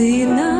ты на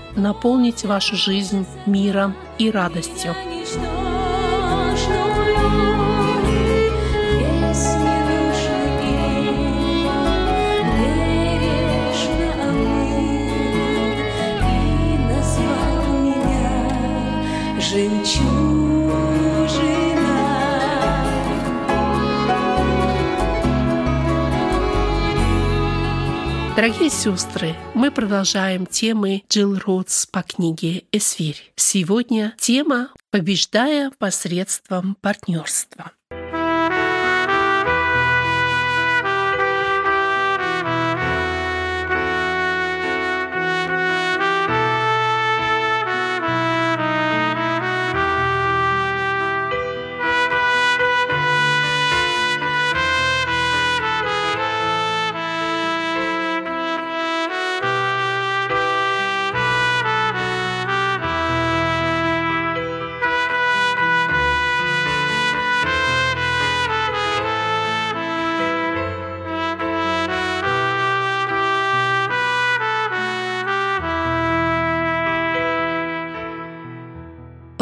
наполнить вашу жизнь миром и радостью. Дорогие сестры, мы продолжаем темы Джилл Ротс по книге «Эсфирь». Сегодня тема «Побеждая посредством партнерства».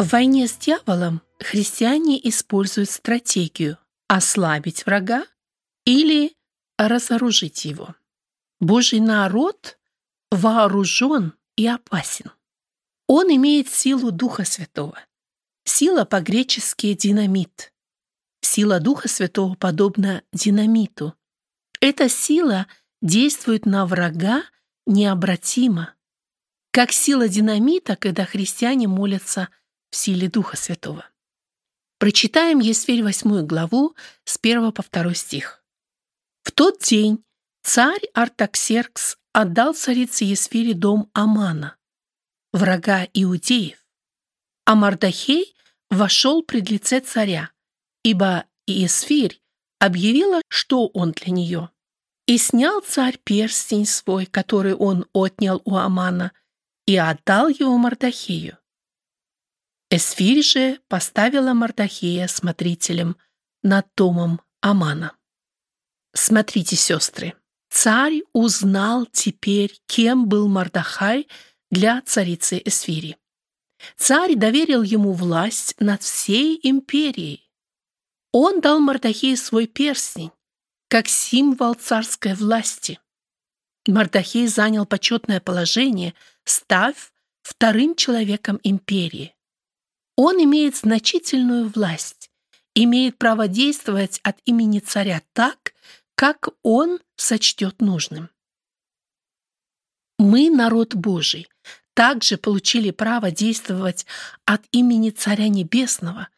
В войне с дьяволом христиане используют стратегию ослабить врага или разоружить его. Божий народ вооружен и опасен. Он имеет силу Духа Святого. Сила по-гречески «динамит». Сила Духа Святого подобна динамиту. Эта сила действует на врага необратимо, как сила динамита, когда христиане молятся в силе Духа Святого. Прочитаем Есфирь 8 главу с 1 по 2 стих. В тот день царь Артаксеркс отдал царице Есфире дом Амана, врага иудеев, а Мардахей вошел пред лице царя, ибо Есфирь объявила, что он для нее. И снял царь перстень свой, который он отнял у Амана, и отдал его Мардахею. Эсфирь же поставила Мардахея смотрителем над домом Амана. Смотрите, сестры, царь узнал теперь, кем был Мардахай для царицы Эсфири. Царь доверил ему власть над всей империей. Он дал Мардахею свой перстень, как символ царской власти. Мардахей занял почетное положение, став вторым человеком империи. Он имеет значительную власть, имеет право действовать от имени царя так, как он сочтет нужным. Мы, народ Божий, также получили право действовать от имени Царя Небесного,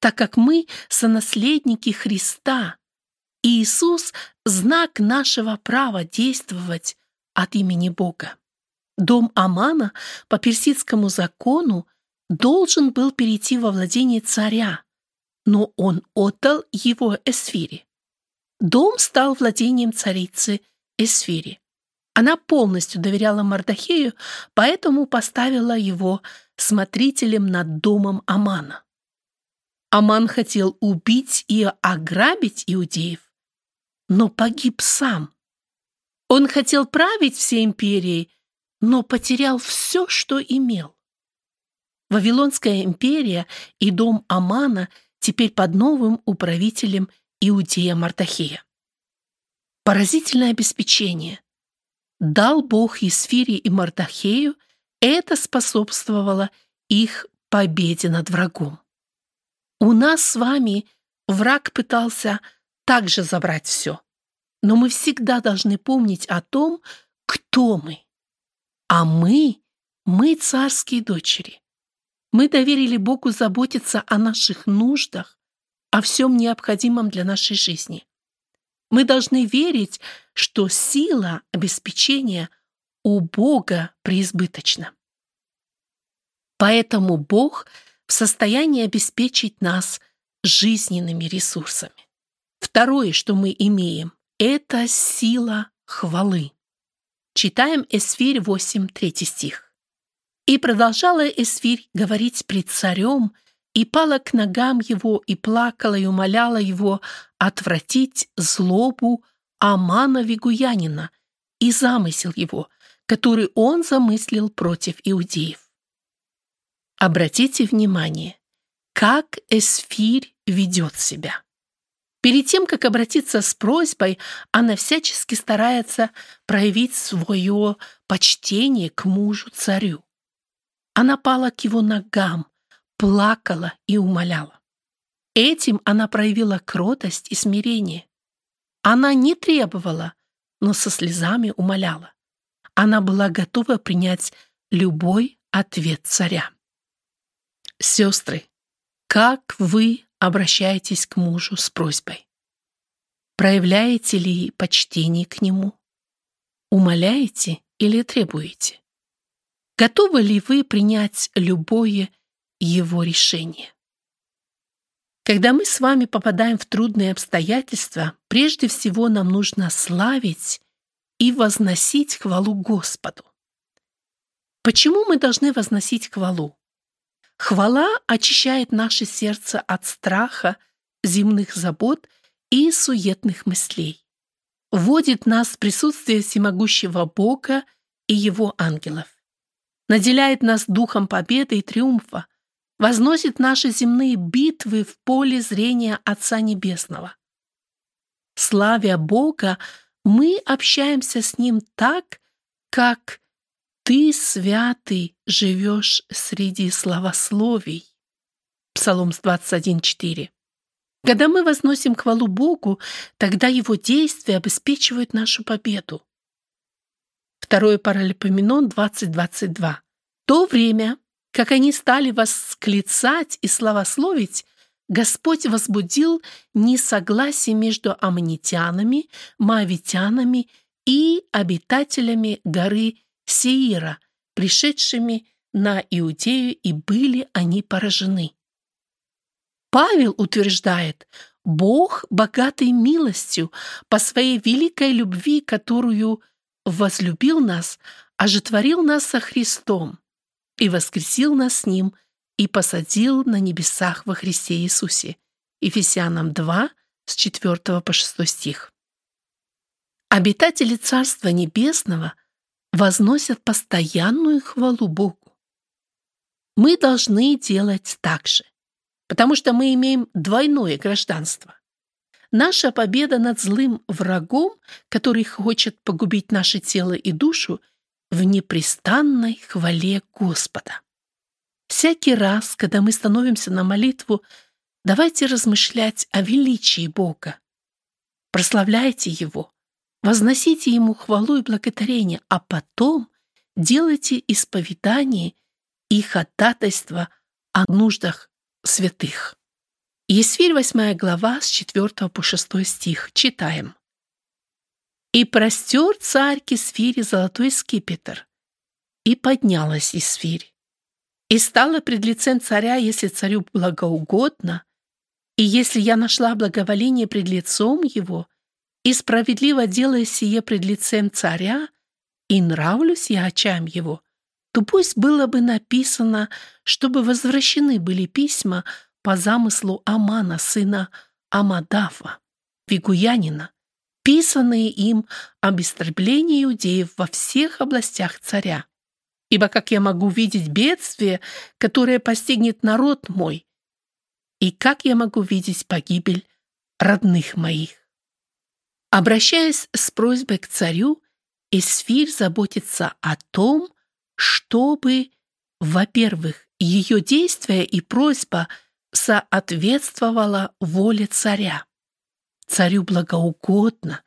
так как мы сонаследники Христа. И Иисус – знак нашего права действовать от имени Бога. Дом Амана по персидскому закону должен был перейти во владение царя, но он отдал его Эсфире. Дом стал владением царицы Эсфири, Она полностью доверяла Мардахею, поэтому поставила его смотрителем над домом Амана. Аман хотел убить и ограбить иудеев, но погиб сам. Он хотел править всей империей, но потерял все, что имел. Вавилонская империя и дом Амана теперь под новым управителем Иудея Мартахея. Поразительное обеспечение. Дал Бог Есфире и Мартахею, это способствовало их победе над врагом. У нас с вами враг пытался также забрать все. Но мы всегда должны помнить о том, кто мы. А мы, мы царские дочери. Мы доверили Богу заботиться о наших нуждах, о всем необходимом для нашей жизни. Мы должны верить, что сила обеспечения у Бога преизбыточна. Поэтому Бог в состоянии обеспечить нас жизненными ресурсами. Второе, что мы имеем, это сила хвалы. Читаем Эсфирь 8, 3 стих. «И продолжала Эсфирь говорить пред царем, и пала к ногам его, и плакала, и умоляла его отвратить злобу Амана Вигуянина и замысел его, который он замыслил против иудеев. Обратите внимание, как Эсфирь ведет себя. Перед тем, как обратиться с просьбой, она всячески старается проявить свое почтение к мужу-царю. Она пала к его ногам, плакала и умоляла. Этим она проявила кротость и смирение. Она не требовала, но со слезами умоляла. Она была готова принять любой ответ царя. Сестры, как вы обращаетесь к мужу с просьбой? Проявляете ли почтение к нему? Умоляете или требуете? Готовы ли вы принять любое его решение? Когда мы с вами попадаем в трудные обстоятельства, прежде всего нам нужно славить и возносить хвалу Господу. Почему мы должны возносить хвалу? Хвала очищает наше сердце от страха, земных забот и суетных мыслей. Вводит нас в присутствие всемогущего Бога и Его ангелов. Наделяет нас духом победы и триумфа, возносит наши земные битвы в поле зрения Отца Небесного. Славя Бога, мы общаемся с Ним так, как ты, святый, живешь среди славословий. Псалом 21.4. Когда мы возносим хвалу Богу, тогда Его действия обеспечивают нашу победу. Второе Паралипоменон 20.22. То время, как они стали восклицать и славословить, Господь возбудил несогласие между аммонитянами, моавитянами и обитателями горы Сеира, пришедшими на Иудею, и были они поражены. Павел утверждает, Бог, богатый милостью, по своей великой любви, которую возлюбил нас, ожитворил нас со Христом и воскресил нас с Ним и посадил на небесах во Христе Иисусе. Ефесянам 2, с 4 по 6 стих. Обитатели Царства Небесного – возносят постоянную хвалу Богу. Мы должны делать так же, потому что мы имеем двойное гражданство. Наша победа над злым врагом, который хочет погубить наше тело и душу, в непрестанной хвале Господа. Всякий раз, когда мы становимся на молитву, давайте размышлять о величии Бога. Прославляйте Его, Возносите Ему хвалу и благодарение, а потом делайте исповедание и ходатайство о нуждах святых. Есфирь 8 глава с 4 по 6 стих. Читаем. «И простер царь к Исфире золотой скипетр, и поднялась Исфирь, и стала пред лицем царя, если царю благоугодно, и если я нашла благоволение пред лицом его, и справедливо делая сие пред лицем царя, и нравлюсь я очам его, то пусть было бы написано, чтобы возвращены были письма по замыслу Амана, сына Амадафа, Вигуянина, писанные им об истреблении иудеев во всех областях царя. Ибо как я могу видеть бедствие, которое постигнет народ мой, и как я могу видеть погибель родных моих? Обращаясь с просьбой к царю, Эсфирь заботится о том, чтобы, во-первых, ее действия и просьба соответствовала воле царя. Царю благоугодно,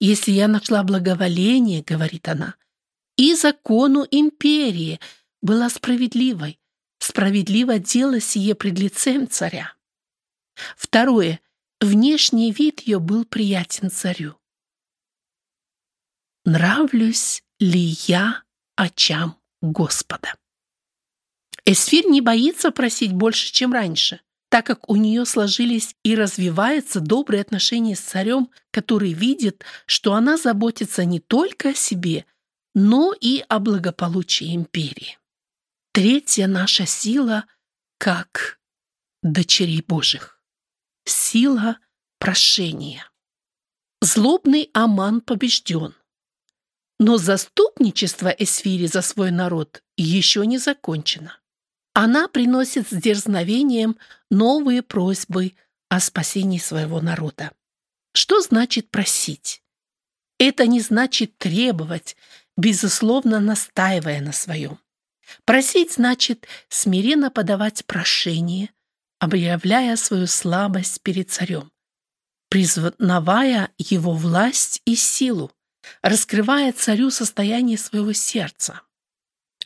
если я нашла благоволение, говорит она, и закону империи была справедливой. Справедливо дело сие пред лицем царя. Второе. Внешний вид ее был приятен царю. Нравлюсь ли я очам Господа? Эсфирь не боится просить больше, чем раньше, так как у нее сложились и развиваются добрые отношения с царем, который видит, что она заботится не только о себе, но и о благополучии империи. Третья наша сила как дочерей Божьих. Сила прошения. Злобный Аман побежден. Но заступничество Эсфири за свой народ еще не закончено. Она приносит с дерзновением новые просьбы о спасении своего народа. Что значит просить? Это не значит требовать, безусловно настаивая на своем. Просить значит смиренно подавать прошение, объявляя свою слабость перед царем, признавая его власть и силу, раскрывая царю состояние своего сердца.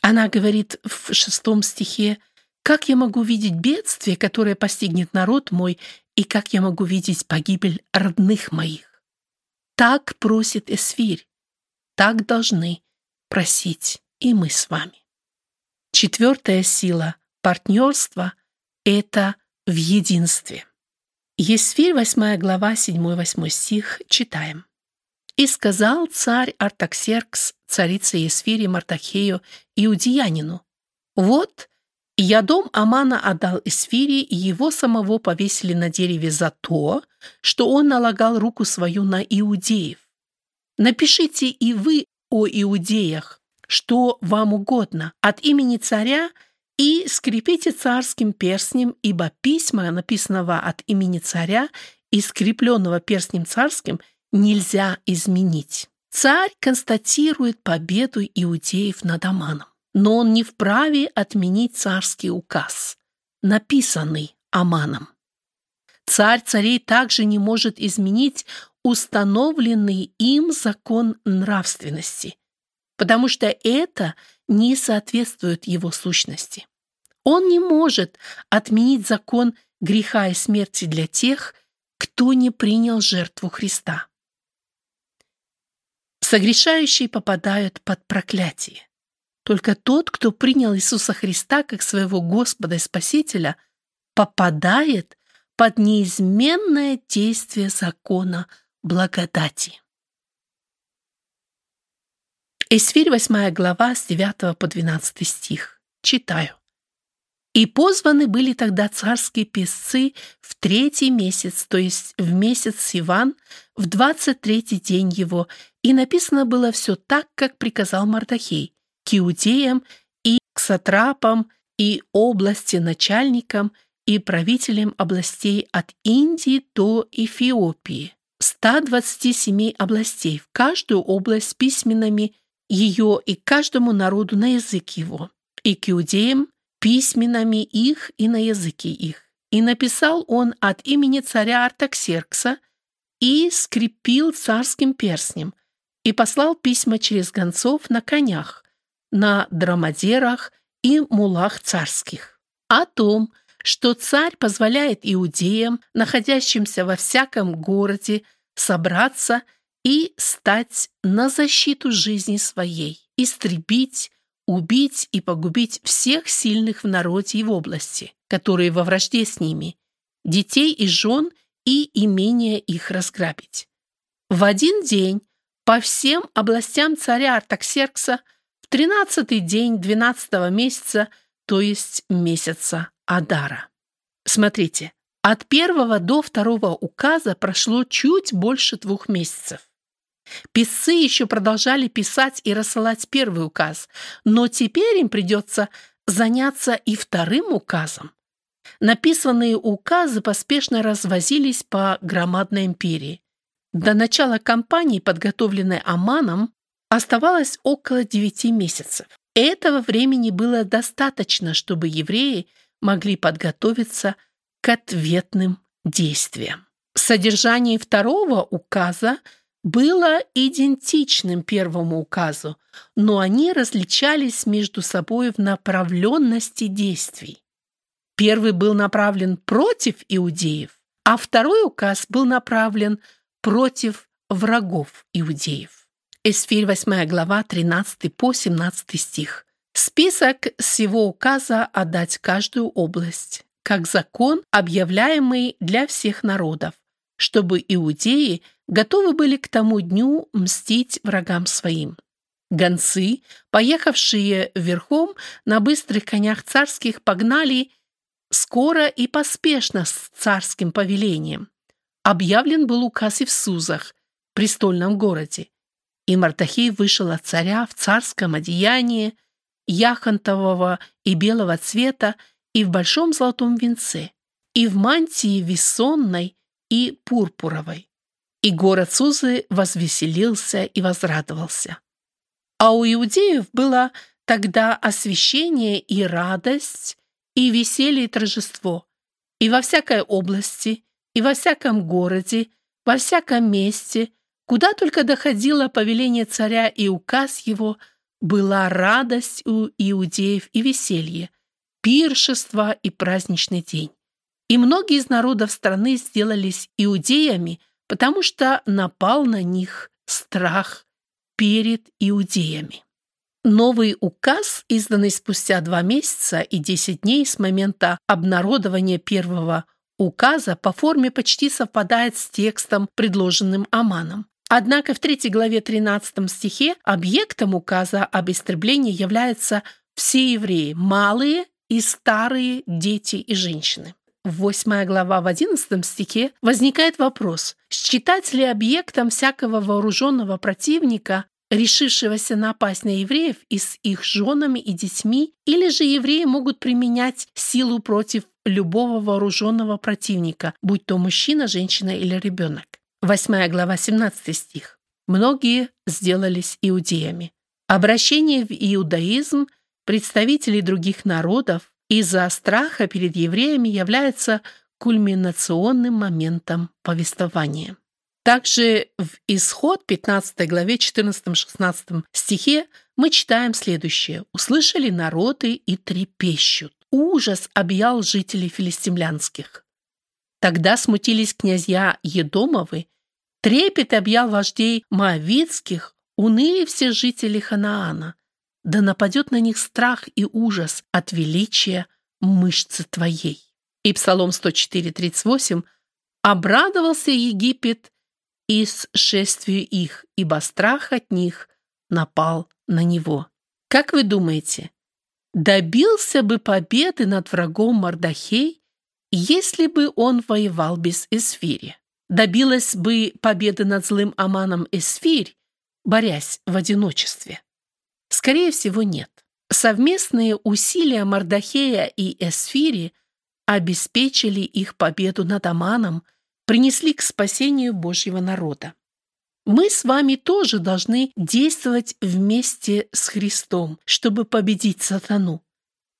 Она говорит в шестом стихе, «Как я могу видеть бедствие, которое постигнет народ мой, и как я могу видеть погибель родных моих?» Так просит Эсфирь, так должны просить и мы с вами. Четвертая сила партнерства – это в единстве. Есфирь, 8 глава, 7-8 стих, читаем. «И сказал царь Артаксеркс, царица Есфире Мартахею, иудеянину, «Вот, я дом Амана отдал Эсфире, и его самого повесили на дереве за то, что он налагал руку свою на иудеев. Напишите и вы о иудеях, что вам угодно, от имени царя – и скрепите царским перстнем, ибо письма, написанного от имени царя и скрепленного перстнем царским, нельзя изменить. Царь констатирует победу иудеев над Аманом, но он не вправе отменить царский указ, написанный Аманом. Царь царей также не может изменить установленный им закон нравственности, потому что это не соответствует его сущности. Он не может отменить закон греха и смерти для тех, кто не принял жертву Христа. Согрешающие попадают под проклятие. Только тот, кто принял Иисуса Христа как своего Господа и Спасителя, попадает под неизменное действие закона благодати. Эсфирь, 8 глава, с 9 по 12 стих. Читаю. «И позваны были тогда царские песцы в третий месяц, то есть в месяц Сиван, в двадцать третий день его, и написано было все так, как приказал Мардахей, к иудеям и к сатрапам и области начальникам и правителям областей от Индии до Эфиопии, 127 областей, в каждую область письменными ее и каждому народу на язык его, и к иудеям письменами их и на языке их. И написал он от имени царя Артаксеркса и скрепил царским перстнем, и послал письма через гонцов на конях, на драмадерах и мулах царских, о том, что царь позволяет иудеям, находящимся во всяком городе, собраться и стать на защиту жизни своей, истребить, убить и погубить всех сильных в народе и в области, которые во вражде с ними, детей и жен и имения их разграбить. В один день по всем областям царя Артаксеркса в тринадцатый день двенадцатого месяца, то есть месяца Адара. Смотрите, от первого до второго указа прошло чуть больше двух месяцев. Писцы еще продолжали писать и рассылать первый указ, но теперь им придется заняться и вторым указом. Написанные указы поспешно развозились по громадной империи. До начала кампании, подготовленной Аманом, оставалось около девяти месяцев. Этого времени было достаточно, чтобы евреи могли подготовиться к ответным действиям. Содержание второго указа было идентичным первому указу, но они различались между собой в направленности действий. Первый был направлен против иудеев, а второй указ был направлен против врагов иудеев. Эсфирь 8 глава 13 по 17 стих. Список всего указа отдать каждую область, как закон, объявляемый для всех народов, чтобы иудеи готовы были к тому дню мстить врагам своим. Гонцы, поехавшие верхом на быстрых конях царских, погнали скоро и поспешно с царским повелением. Объявлен был указ и в Сузах, престольном городе, и Мартахей вышел от царя в царском одеянии, яхонтового и белого цвета, и в большом золотом венце, и в мантии весонной и пурпуровой. И город Сузы возвеселился и возрадовался. А у иудеев было тогда освящение и радость, и веселье и торжество, и во всякой области, и во всяком городе, во всяком месте, куда только доходило повеление царя и указ его, была радость у иудеев и веселье, пиршество и праздничный день. И многие из народов страны сделались иудеями, потому что напал на них страх перед иудеями. Новый указ, изданный спустя два месяца и десять дней с момента обнародования первого указа, по форме почти совпадает с текстом, предложенным Аманом. Однако в третьей главе 13 стихе объектом указа об истреблении являются все евреи, малые и старые дети и женщины. 8 глава в 11 стихе возникает вопрос, считать ли объектом всякого вооруженного противника решившегося напасть на евреев и с их женами и детьми, или же евреи могут применять силу против любого вооруженного противника, будь то мужчина, женщина или ребенок. 8 глава, 17 стих. Многие сделались иудеями. Обращение в иудаизм представителей других народов из-за страха перед евреями является кульминационным моментом повествования. Также в Исход 15 главе 14-16 стихе мы читаем следующее. «Услышали народы и трепещут. Ужас объял жителей филистимлянских. Тогда смутились князья Едомовы, трепет объял вождей Моавицких, уныли все жители Ханаана. Да нападет на них страх и ужас от величия мышцы твоей». И Псалом 104.38 «Обрадовался Египет и сшествию их, ибо страх от них напал на него. Как вы думаете, добился бы победы над врагом Мардахей, если бы он воевал без Эсфири? Добилась бы победы над злым Аманом Эсфирь, борясь в одиночестве? Скорее всего, нет. Совместные усилия Мардахея и Эсфири обеспечили их победу над Аманом – принесли к спасению Божьего народа. Мы с вами тоже должны действовать вместе с Христом, чтобы победить сатану.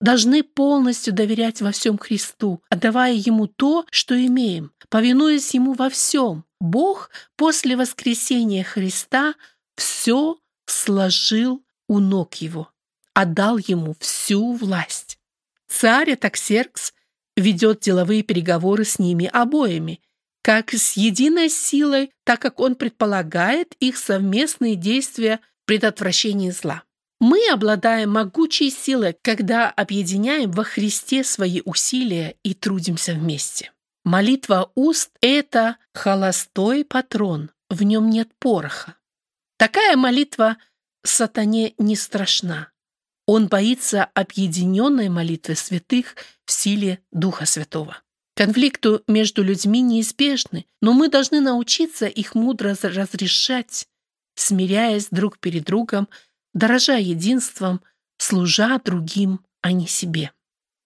Должны полностью доверять во всем Христу, отдавая Ему то, что имеем, повинуясь Ему во всем. Бог после воскресения Христа все сложил у ног Его, отдал Ему всю власть. Царь Атаксеркс ведет деловые переговоры с ними обоими, как с единой силой, так как он предполагает их совместные действия в предотвращении зла. Мы обладаем могучей силой, когда объединяем во Христе свои усилия и трудимся вместе. Молитва уст – это холостой патрон, в нем нет пороха. Такая молитва сатане не страшна. Он боится объединенной молитвы святых в силе Духа Святого. Конфликту между людьми неизбежны, но мы должны научиться их мудро разрешать, смиряясь друг перед другом, дорожа единством, служа другим, а не себе.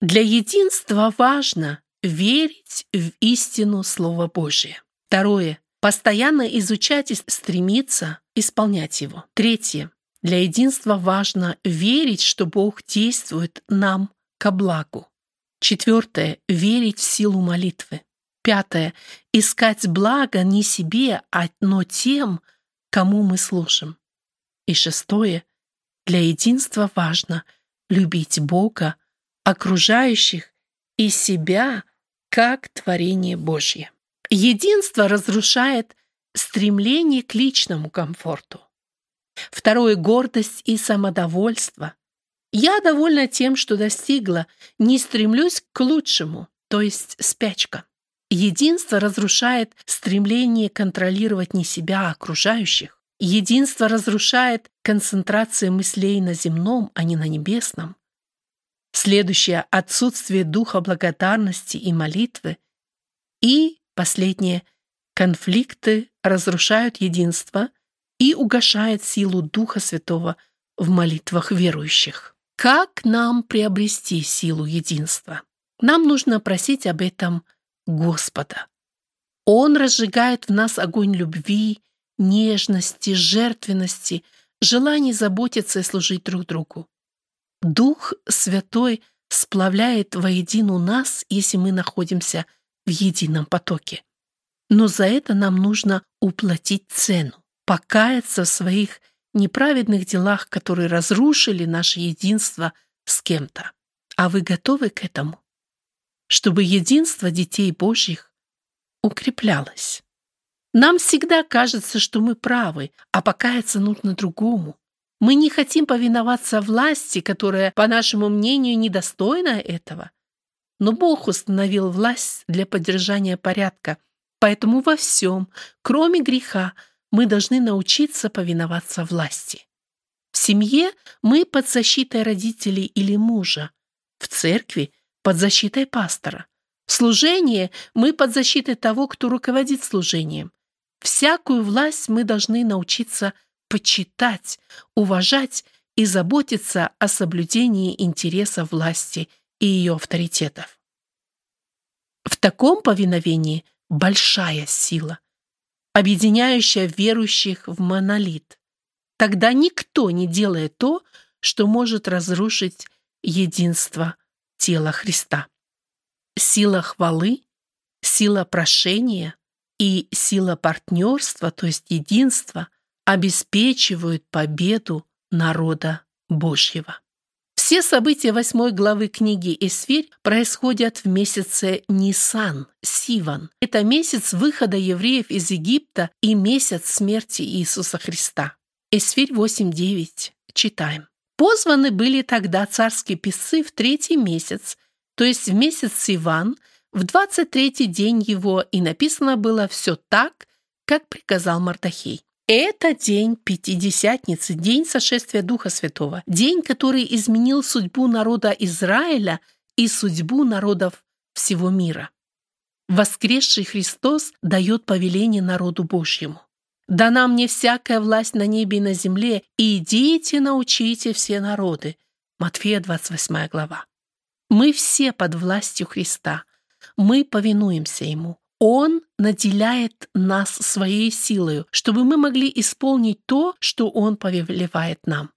Для единства важно верить в истину Слова Божия. Второе. Постоянно изучать и стремиться исполнять его. Третье. Для единства важно верить, что Бог действует нам ко благу. Четвертое – верить в силу молитвы. Пятое – искать благо не себе, а но тем, кому мы служим. И шестое – для единства важно любить Бога, окружающих и себя как творение Божье. Единство разрушает стремление к личному комфорту. Второе – гордость и самодовольство. Я довольна тем, что достигла, не стремлюсь к лучшему, то есть спячка. Единство разрушает стремление контролировать не себя, а окружающих. Единство разрушает концентрацию мыслей на земном, а не на небесном. Следующее – отсутствие духа благодарности и молитвы. И последнее – конфликты разрушают единство и угошают силу Духа Святого в молитвах верующих. Как нам приобрести силу единства? Нам нужно просить об этом Господа. Он разжигает в нас огонь любви, нежности, жертвенности, желание заботиться и служить друг другу. Дух Святой сплавляет воедино нас, если мы находимся в едином потоке. Но за это нам нужно уплатить цену, покаяться в своих неправедных делах, которые разрушили наше единство с кем-то. А вы готовы к этому? Чтобы единство детей Божьих укреплялось. Нам всегда кажется, что мы правы, а покаяться нужно другому. Мы не хотим повиноваться власти, которая, по нашему мнению, недостойна этого. Но Бог установил власть для поддержания порядка, поэтому во всем, кроме греха, мы должны научиться повиноваться власти. В семье мы под защитой родителей или мужа, в церкви под защитой пастора. В служении мы под защитой того, кто руководит служением. Всякую власть мы должны научиться почитать, уважать и заботиться о соблюдении интересов власти и ее авторитетов. В таком повиновении большая сила объединяющая верующих в монолит. Тогда никто не делает то, что может разрушить единство тела Христа. Сила хвалы, сила прошения и сила партнерства, то есть единства, обеспечивают победу народа Божьего. Все события восьмой главы книги Эсфирь происходят в месяце Нисан, Сиван. Это месяц выхода евреев из Египта и месяц смерти Иисуса Христа. Эсфирь 8.9. Читаем. Позваны были тогда царские писцы в третий месяц, то есть в месяц Сиван, в двадцать третий день его, и написано было все так, как приказал Мардахей. Это день Пятидесятницы, день сошествия Духа Святого, день, который изменил судьбу народа Израиля и судьбу народов всего мира. Воскресший Христос дает повеление народу Божьему. «Дана мне всякая власть на небе и на земле, и идите научите все народы». Матфея 28 глава. Мы все под властью Христа. Мы повинуемся Ему. Он наделяет нас своей силой, чтобы мы могли исполнить то, что Он повелевает нам.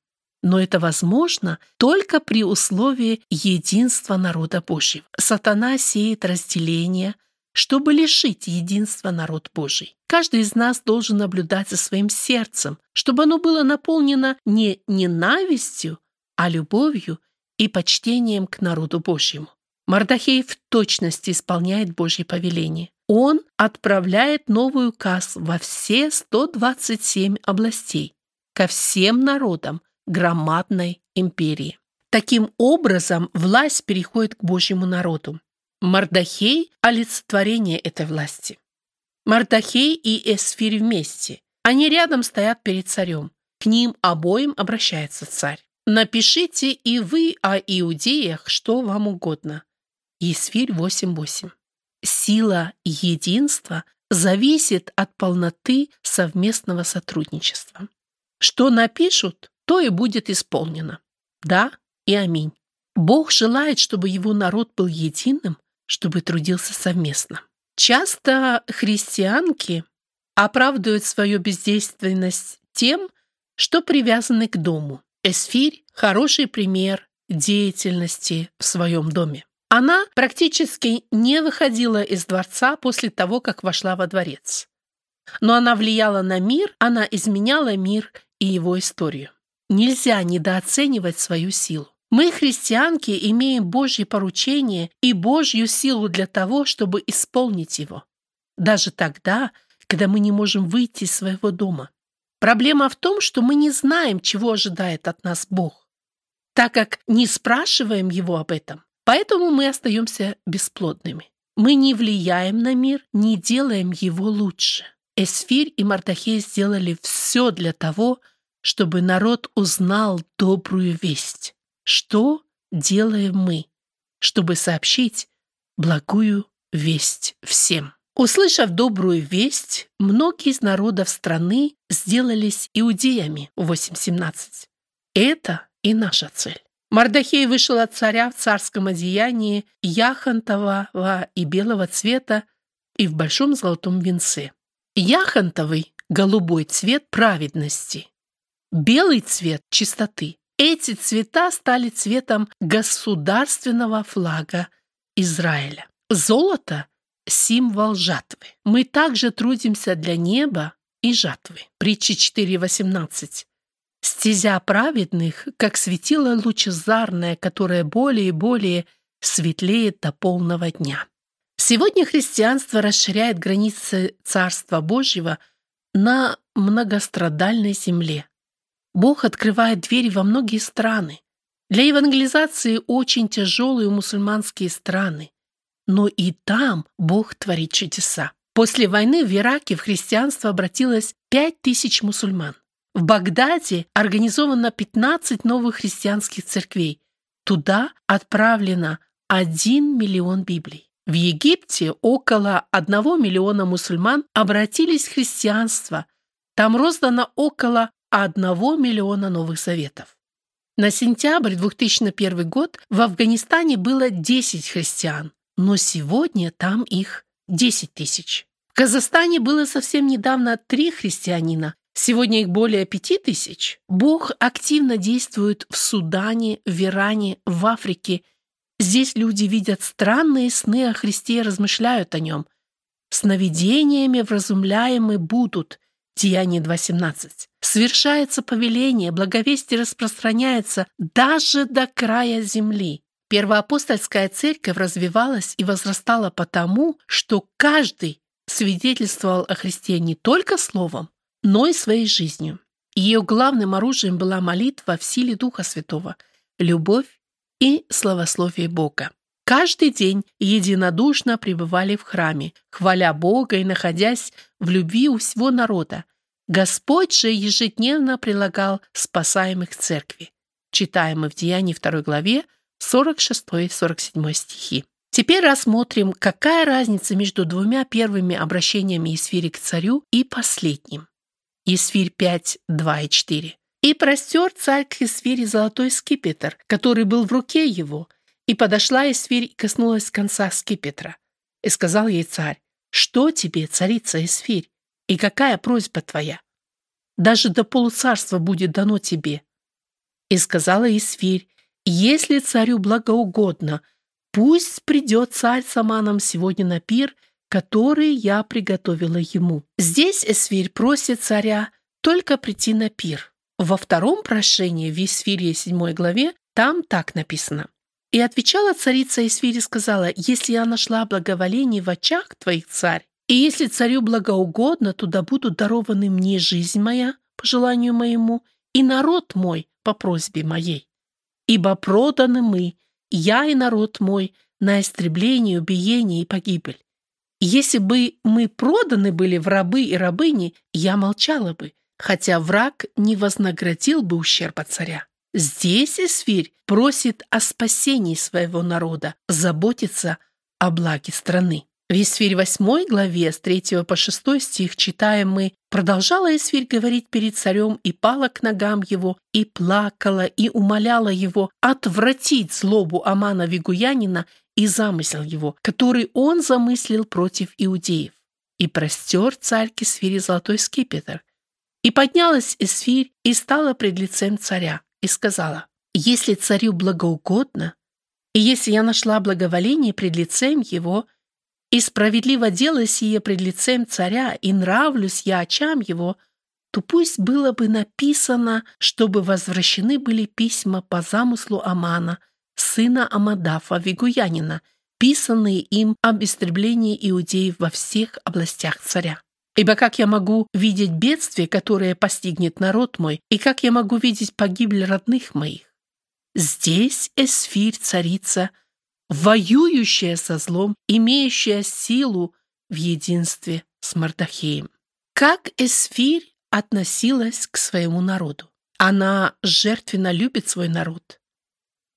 Но это возможно только при условии единства народа Божьего. Сатана сеет разделение, чтобы лишить единства народ Божий. Каждый из нас должен наблюдать за своим сердцем, чтобы оно было наполнено не ненавистью, а любовью и почтением к народу Божьему. Мардахей в точности исполняет Божье повеление он отправляет новый указ во все 127 областей, ко всем народам громадной империи. Таким образом, власть переходит к Божьему народу. Мардахей – олицетворение этой власти. Мардахей и Эсфирь вместе. Они рядом стоят перед царем. К ним обоим обращается царь. «Напишите и вы о иудеях, что вам угодно». Есфирь 8.8. Сила единства зависит от полноты совместного сотрудничества. Что напишут, то и будет исполнено. Да и аминь. Бог желает, чтобы его народ был единым, чтобы трудился совместно. Часто христианки оправдывают свою бездейственность тем, что привязаны к дому. Эсфирь – хороший пример деятельности в своем доме. Она практически не выходила из дворца после того, как вошла во дворец. Но она влияла на мир, она изменяла мир и его историю. Нельзя недооценивать свою силу. Мы, христианки, имеем Божье поручение и Божью силу для того, чтобы исполнить его. Даже тогда, когда мы не можем выйти из своего дома. Проблема в том, что мы не знаем, чего ожидает от нас Бог, так как не спрашиваем Его об этом. Поэтому мы остаемся бесплодными. Мы не влияем на мир, не делаем его лучше. Эсфирь и Мардахей сделали все для того, чтобы народ узнал добрую весть. Что делаем мы, чтобы сообщить благую весть всем? Услышав добрую весть, многие из народов страны сделались иудеями 8.17. Это и наша цель. Мардахей вышел от царя в царском одеянии яхонтового и белого цвета и в большом золотом венце. Яхонтовый – голубой цвет праведности, белый цвет – чистоты. Эти цвета стали цветом государственного флага Израиля. Золото – символ жатвы. Мы также трудимся для неба и жатвы. Притча 4.18. Стезя праведных, как светило лучезарное, которое более и более светлеет до полного дня. Сегодня христианство расширяет границы Царства Божьего на многострадальной земле. Бог открывает двери во многие страны. Для евангелизации очень тяжелые мусульманские страны. Но и там Бог творит чудеса. После войны в Ираке в христианство обратилось 5000 мусульман. В Багдаде организовано 15 новых христианских церквей. Туда отправлено 1 миллион Библий. В Египте около 1 миллиона мусульман обратились в христианство. Там роздано около 1 миллиона новых заветов. На сентябрь 2001 год в Афганистане было 10 христиан, но сегодня там их 10 тысяч. В Казахстане было совсем недавно три христианина, Сегодня их более пяти тысяч. Бог активно действует в Судане, в Иране, в Африке. Здесь люди видят странные сны о Христе и размышляют о нем. Сновидениями вразумляемы будут. Деяние 2.17. Совершается повеление, благовестие распространяется даже до края земли. Первоапостольская церковь развивалась и возрастала потому, что каждый свидетельствовал о Христе не только словом, но и своей жизнью. Ее главным оружием была молитва в силе Духа Святого, любовь и славословие Бога. Каждый день единодушно пребывали в храме, хваля Бога и находясь в любви у всего народа. Господь же ежедневно прилагал спасаемых церкви. Читаем в Деянии 2 главе 46-47 стихи. Теперь рассмотрим, какая разница между двумя первыми обращениями Исфири к царю и последним. Исфирь 5, 2 и 4. «И простер царь к Исфире золотой скипетр, который был в руке его, и подошла Исфирь и коснулась конца скипетра. И сказал ей царь, «Что тебе, царица Исфирь, и какая просьба твоя? Даже до полуцарства будет дано тебе». И сказала Исфирь, «Если царю благоугодно, пусть придет царь с Аманом сегодня на пир которые я приготовила ему. Здесь Эсфирь просит царя только прийти на пир. Во втором прошении в Исфире 7 главе там так написано. «И отвечала царица Исфири сказала, «Если я нашла благоволение в очах твоих, царь, и если царю благоугодно, то да будут дарованы мне жизнь моя, по желанию моему, и народ мой по просьбе моей. Ибо проданы мы, я и народ мой, на истребление, убиение и погибель. Если бы мы проданы были в рабы и рабыни, я молчала бы, хотя враг не вознаградил бы ущерба царя. Здесь Эсфирь просит о спасении своего народа, заботится о благе страны. В Исфирь 8 главе с 3 по 6 стих читаем мы «Продолжала Исфирь говорить перед царем и пала к ногам его, и плакала, и умоляла его отвратить злобу Амана Вигуянина и замысел его, который он замыслил против иудеев. И простер царь к Исфире золотой скипетр. И поднялась Исфирь и стала пред лицем царя, и сказала, «Если царю благоугодно, и если я нашла благоволение пред лицем его, и справедливо дело сие пред лицем царя, и нравлюсь я очам его, то пусть было бы написано, чтобы возвращены были письма по замыслу Амана, сына Амадафа, Вигуянина, писанные им об истреблении иудеев во всех областях царя. Ибо как я могу видеть бедствие, которое постигнет народ мой, и как я могу видеть погибель родных моих? Здесь Эсфирь, царица, воюющая со злом, имеющая силу в единстве с Мардахеем. Как Эсфирь относилась к своему народу? Она жертвенно любит свой народ.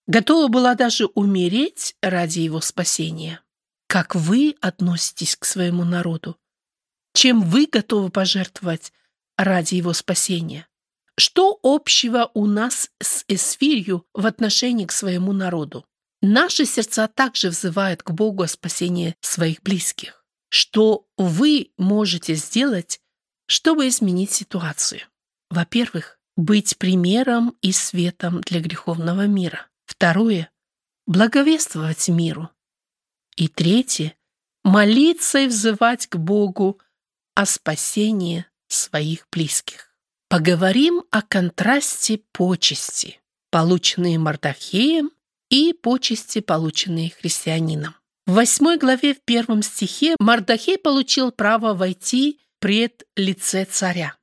Готова была даже умереть ради его спасения. Как вы относитесь к своему народу? Чем вы готовы пожертвовать ради его спасения? Что общего у нас с Эсфирью в отношении к своему народу? Наши сердца также взывают к Богу о спасении своих близких. Что вы можете сделать, чтобы изменить ситуацию? Во-первых, быть примером и светом для греховного мира. Второе – благовествовать миру. И третье – молиться и взывать к Богу о спасении своих близких. Поговорим о контрасте почести, полученные Мардахеем и почести, полученные христианином. В восьмой главе в первом стихе Мардахей получил право войти пред лице царя.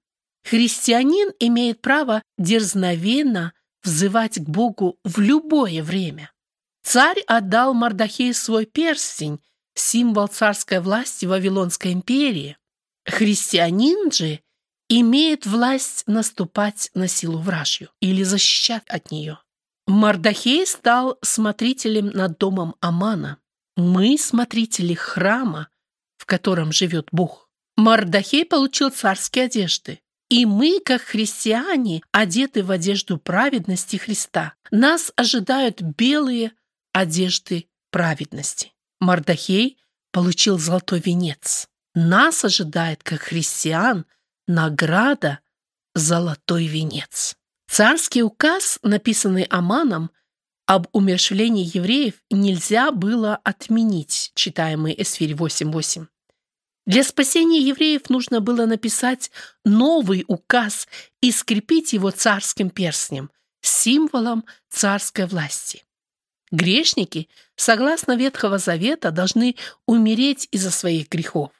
Христианин имеет право дерзновенно взывать к Богу в любое время. Царь отдал Мардахею свой перстень, символ царской власти Вавилонской империи. Христианин же имеет власть наступать на силу вражью или защищать от нее. Мардахей стал смотрителем над домом Амана. Мы смотрители храма, в котором живет Бог. Мардахей получил царские одежды. И мы, как христиане, одеты в одежду праведности Христа. Нас ожидают белые одежды праведности. Мардахей получил золотой венец. Нас ожидает, как христиан, награда «Золотой венец». Царский указ, написанный Аманом, об умершвлении евреев нельзя было отменить, читаемый Эсфирь 8.8. Для спасения евреев нужно было написать новый указ и скрепить его царским перстнем, символом царской власти. Грешники, согласно Ветхого Завета, должны умереть из-за своих грехов.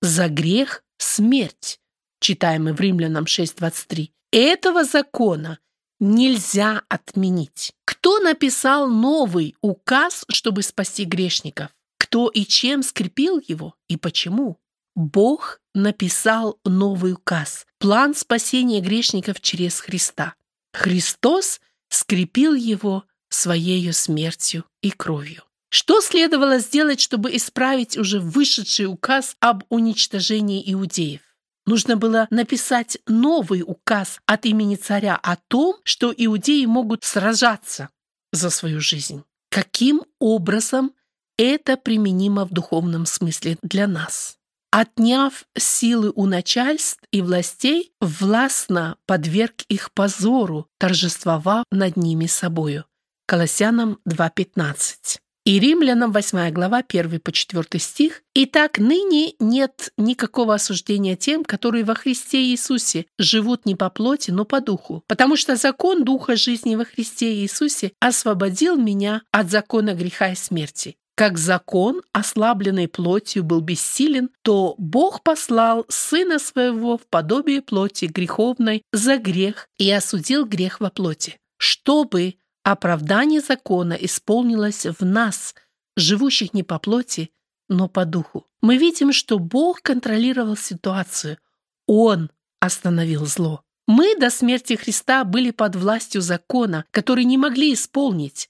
За грех – смерть, читаемый в Римлянам 6.23. Этого закона нельзя отменить. Кто написал новый указ, чтобы спасти грешников? Кто и чем скрепил его и почему? Бог написал новый указ, план спасения грешников через Христа. Христос скрепил его своей смертью и кровью. Что следовало сделать, чтобы исправить уже вышедший указ об уничтожении иудеев? Нужно было написать новый указ от имени царя о том, что иудеи могут сражаться за свою жизнь. Каким образом это применимо в духовном смысле для нас? Отняв силы у начальств и властей, властно подверг их позору, торжествовав над ними собою. Колоссянам 2.15. И Римлянам 8 глава 1 по 4 стих. «Итак, ныне нет никакого осуждения тем, которые во Христе Иисусе живут не по плоти, но по духу, потому что закон Духа жизни во Христе Иисусе освободил меня от закона греха и смерти. Как закон, ослабленный плотью, был бессилен, то Бог послал Сына Своего в подобие плоти греховной за грех и осудил грех во плоти, чтобы Оправдание закона исполнилось в нас, живущих не по плоти, но по духу. Мы видим, что Бог контролировал ситуацию. Он остановил зло. Мы до смерти Христа были под властью закона, который не могли исполнить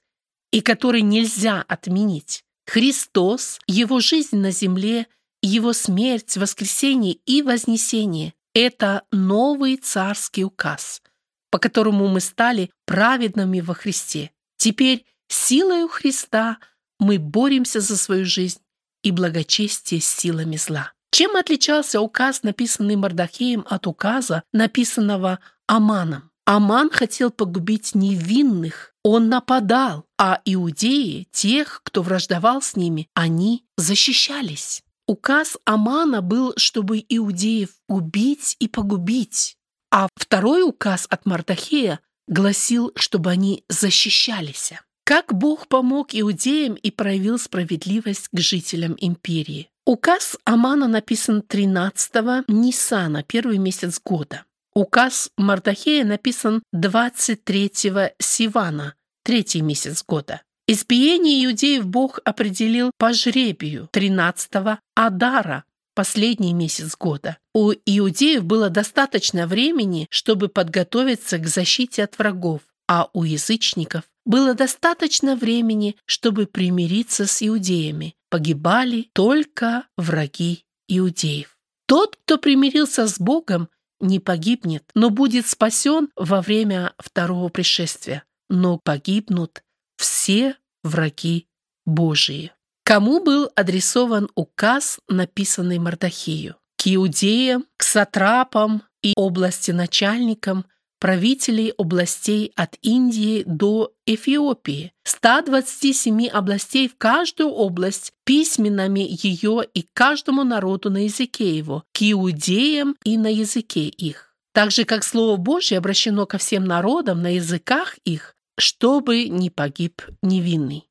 и который нельзя отменить. Христос, Его жизнь на земле, Его смерть, воскресение и вознесение – это новый царский указ, по которому мы стали праведными во Христе. Теперь силою Христа мы боремся за свою жизнь и благочестие с силами зла. Чем отличался указ, написанный Мардахеем, от указа, написанного Аманом? Аман хотел погубить невинных, он нападал, а иудеи, тех, кто враждовал с ними, они защищались. Указ Амана был, чтобы иудеев убить и погубить, а второй указ от Мардахея гласил, чтобы они защищались. Как Бог помог иудеям и проявил справедливость к жителям империи. Указ Амана написан 13-го Нисана, первый месяц года. Указ Мардахея написан 23-го Сивана, третий месяц года. Избиение иудеев Бог определил по жребию 13-го Адара, последний месяц года. У иудеев было достаточно времени, чтобы подготовиться к защите от врагов, а у язычников было достаточно времени, чтобы примириться с иудеями. Погибали только враги иудеев. Тот, кто примирился с Богом, не погибнет, но будет спасен во время второго пришествия. Но погибнут все враги Божии. Кому был адресован указ, написанный Мардахию? К иудеям, к сатрапам и области начальникам, правителей областей от Индии до Эфиопии, 127 областей в каждую область письменами ее и каждому народу на языке его, к иудеям и на языке их. Так же, как Слово Божье обращено ко всем народам на языках их, чтобы не погиб невинный.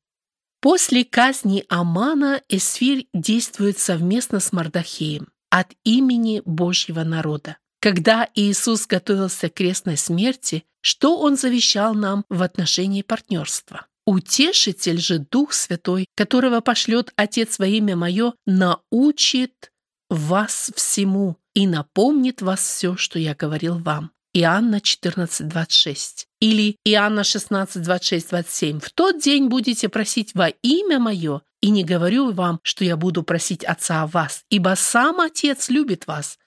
После казни Амана Эсфирь действует совместно с Мардахеем от имени Божьего народа. Когда Иисус готовился к крестной смерти, что Он завещал нам в отношении партнерства? Утешитель же Дух Святой, которого пошлет Отец во имя Мое, научит вас всему и напомнит вас все, что я говорил вам. Иоанна 14, 26. Или Иоанна 16, 26, 27. «В тот день будете просить во имя Мое, и не говорю вам, что я буду просить Отца о вас, ибо сам Отец любит вас,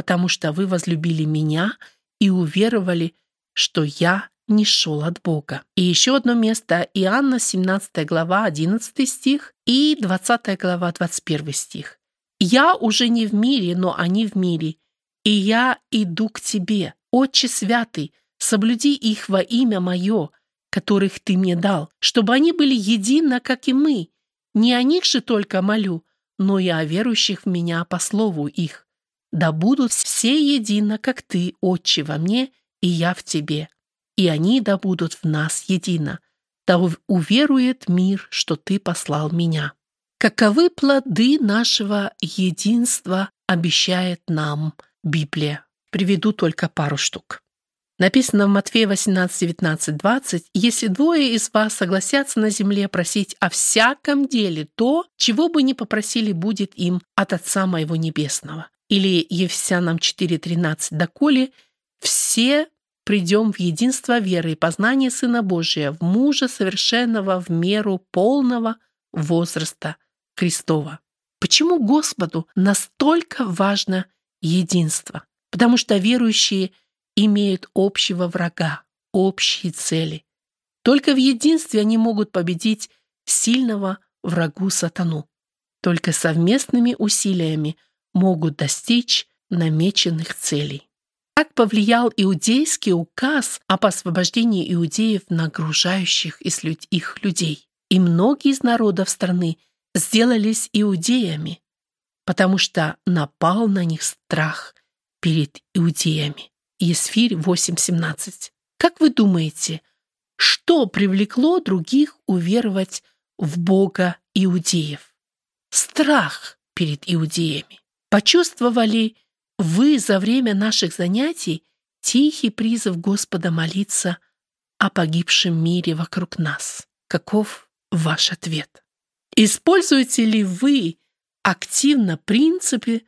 потому что вы возлюбили меня и уверовали, что я не шел от Бога. И еще одно место, Иоанна, 17 глава, 11 стих и 20 глава, 21 стих. «Я уже не в мире, но они в мире, и я иду к тебе, Отче Святый, соблюди их во имя мое, которых ты мне дал, чтобы они были едино, как и мы. Не о них же только молю, но и о верующих в меня по слову их, да будут все едино, как ты, Отче, во мне, и я в тебе, и они да будут в нас едино. Да уверует мир, что ты послал меня. Каковы плоды нашего единства обещает нам Библия? Приведу только пару штук. Написано в Матфея 18, 19, 20, «Если двое из вас согласятся на земле просить о всяком деле, то, чего бы ни попросили, будет им от Отца Моего Небесного или Ефесянам 4.13, «Доколе все придем в единство веры и познание Сына Божия, в мужа совершенного в меру полного возраста Христова». Почему Господу настолько важно единство? Потому что верующие имеют общего врага, общие цели. Только в единстве они могут победить сильного врагу сатану. Только совместными усилиями – могут достичь намеченных целей. Как повлиял иудейский указ об освобождении иудеев, нагружающих их людей? И многие из народов страны сделались иудеями, потому что напал на них страх перед иудеями. Есфирь 8.17. Как вы думаете, что привлекло других уверовать в Бога иудеев? Страх перед иудеями. Почувствовали вы за время наших занятий тихий призыв Господа молиться о погибшем мире вокруг нас? Каков ваш ответ? Используете ли вы активно принципы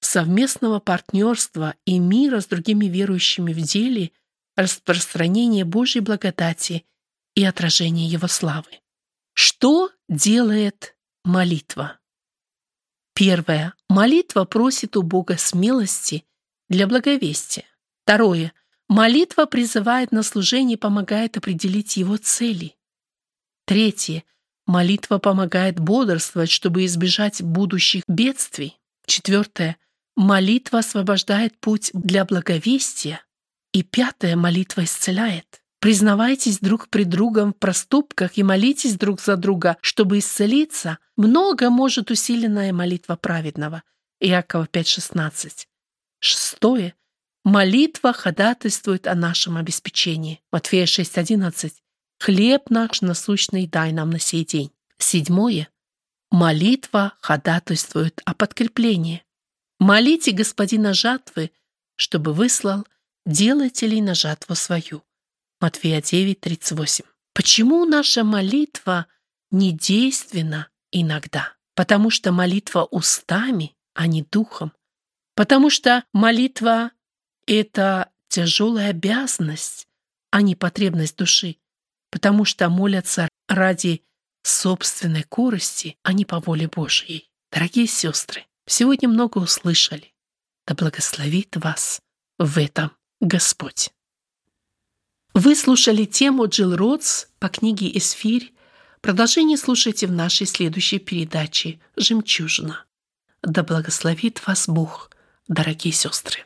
совместного партнерства и мира с другими верующими в деле распространения Божьей благодати и отражения Его славы. Что делает молитва? Первое. Молитва просит у Бога смелости для благовестия. Второе. Молитва призывает на служение и помогает определить его цели. Третье. Молитва помогает бодрствовать, чтобы избежать будущих бедствий. Четвертое. Молитва освобождает путь для благовестия. И пятое. Молитва исцеляет. Признавайтесь друг при другом в проступках и молитесь друг за друга, чтобы исцелиться. Много может усиленная молитва праведного. Иакова 5.16. Шестое. Молитва ходатайствует о нашем обеспечении. Матфея 6.11. Хлеб наш насущный дай нам на сей день. Седьмое. Молитва ходатайствует о подкреплении. Молите господина жатвы, чтобы выслал делателей на жатву свою. Матфея 9.38. Почему наша молитва не действенна иногда? Потому что молитва устами, а не духом. Потому что молитва — это тяжелая обязанность, а не потребность души. Потому что молятся ради собственной корости, а не по воле Божьей. Дорогие сестры, сегодня много услышали. Да благословит вас в этом Господь. Вы слушали тему Джилл Ротс по книге «Эсфирь». Продолжение слушайте в нашей следующей передаче «Жемчужина». Да благословит вас Бог, дорогие сестры.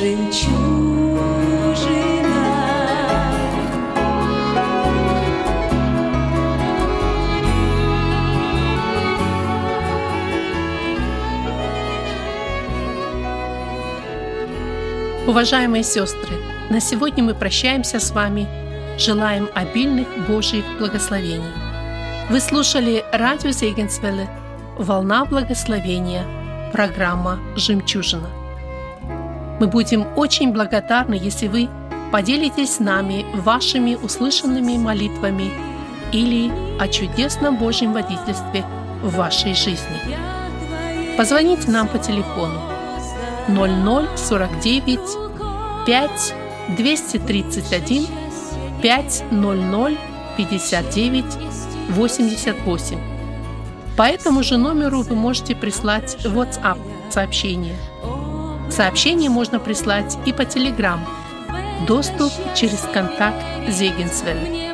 И Уважаемые сестры, на сегодня мы прощаемся с вами. Желаем обильных Божьих благословений. Вы слушали радио Зейгенсвелле «Волна благословения», программа «Жемчужина». Мы будем очень благодарны, если вы поделитесь с нами вашими услышанными молитвами или о чудесном Божьем водительстве в вашей жизни. Позвоните нам по телефону 0049 5 231 500 59 88. По этому же номеру вы можете прислать WhatsApp сообщение. Сообщение можно прислать и по Telegram. Доступ через контакт Зегенсвель.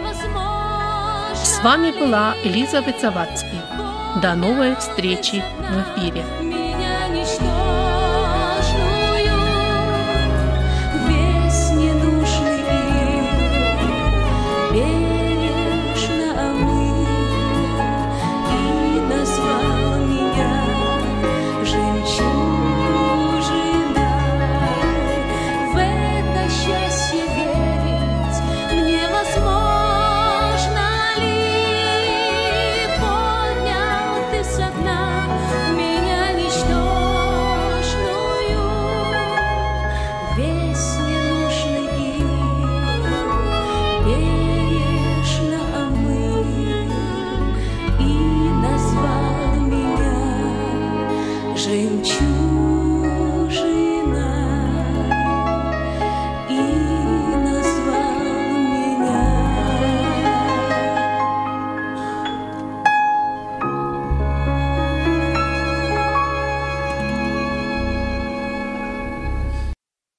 С вами была Элизабет Завадский. До новой встречи в эфире.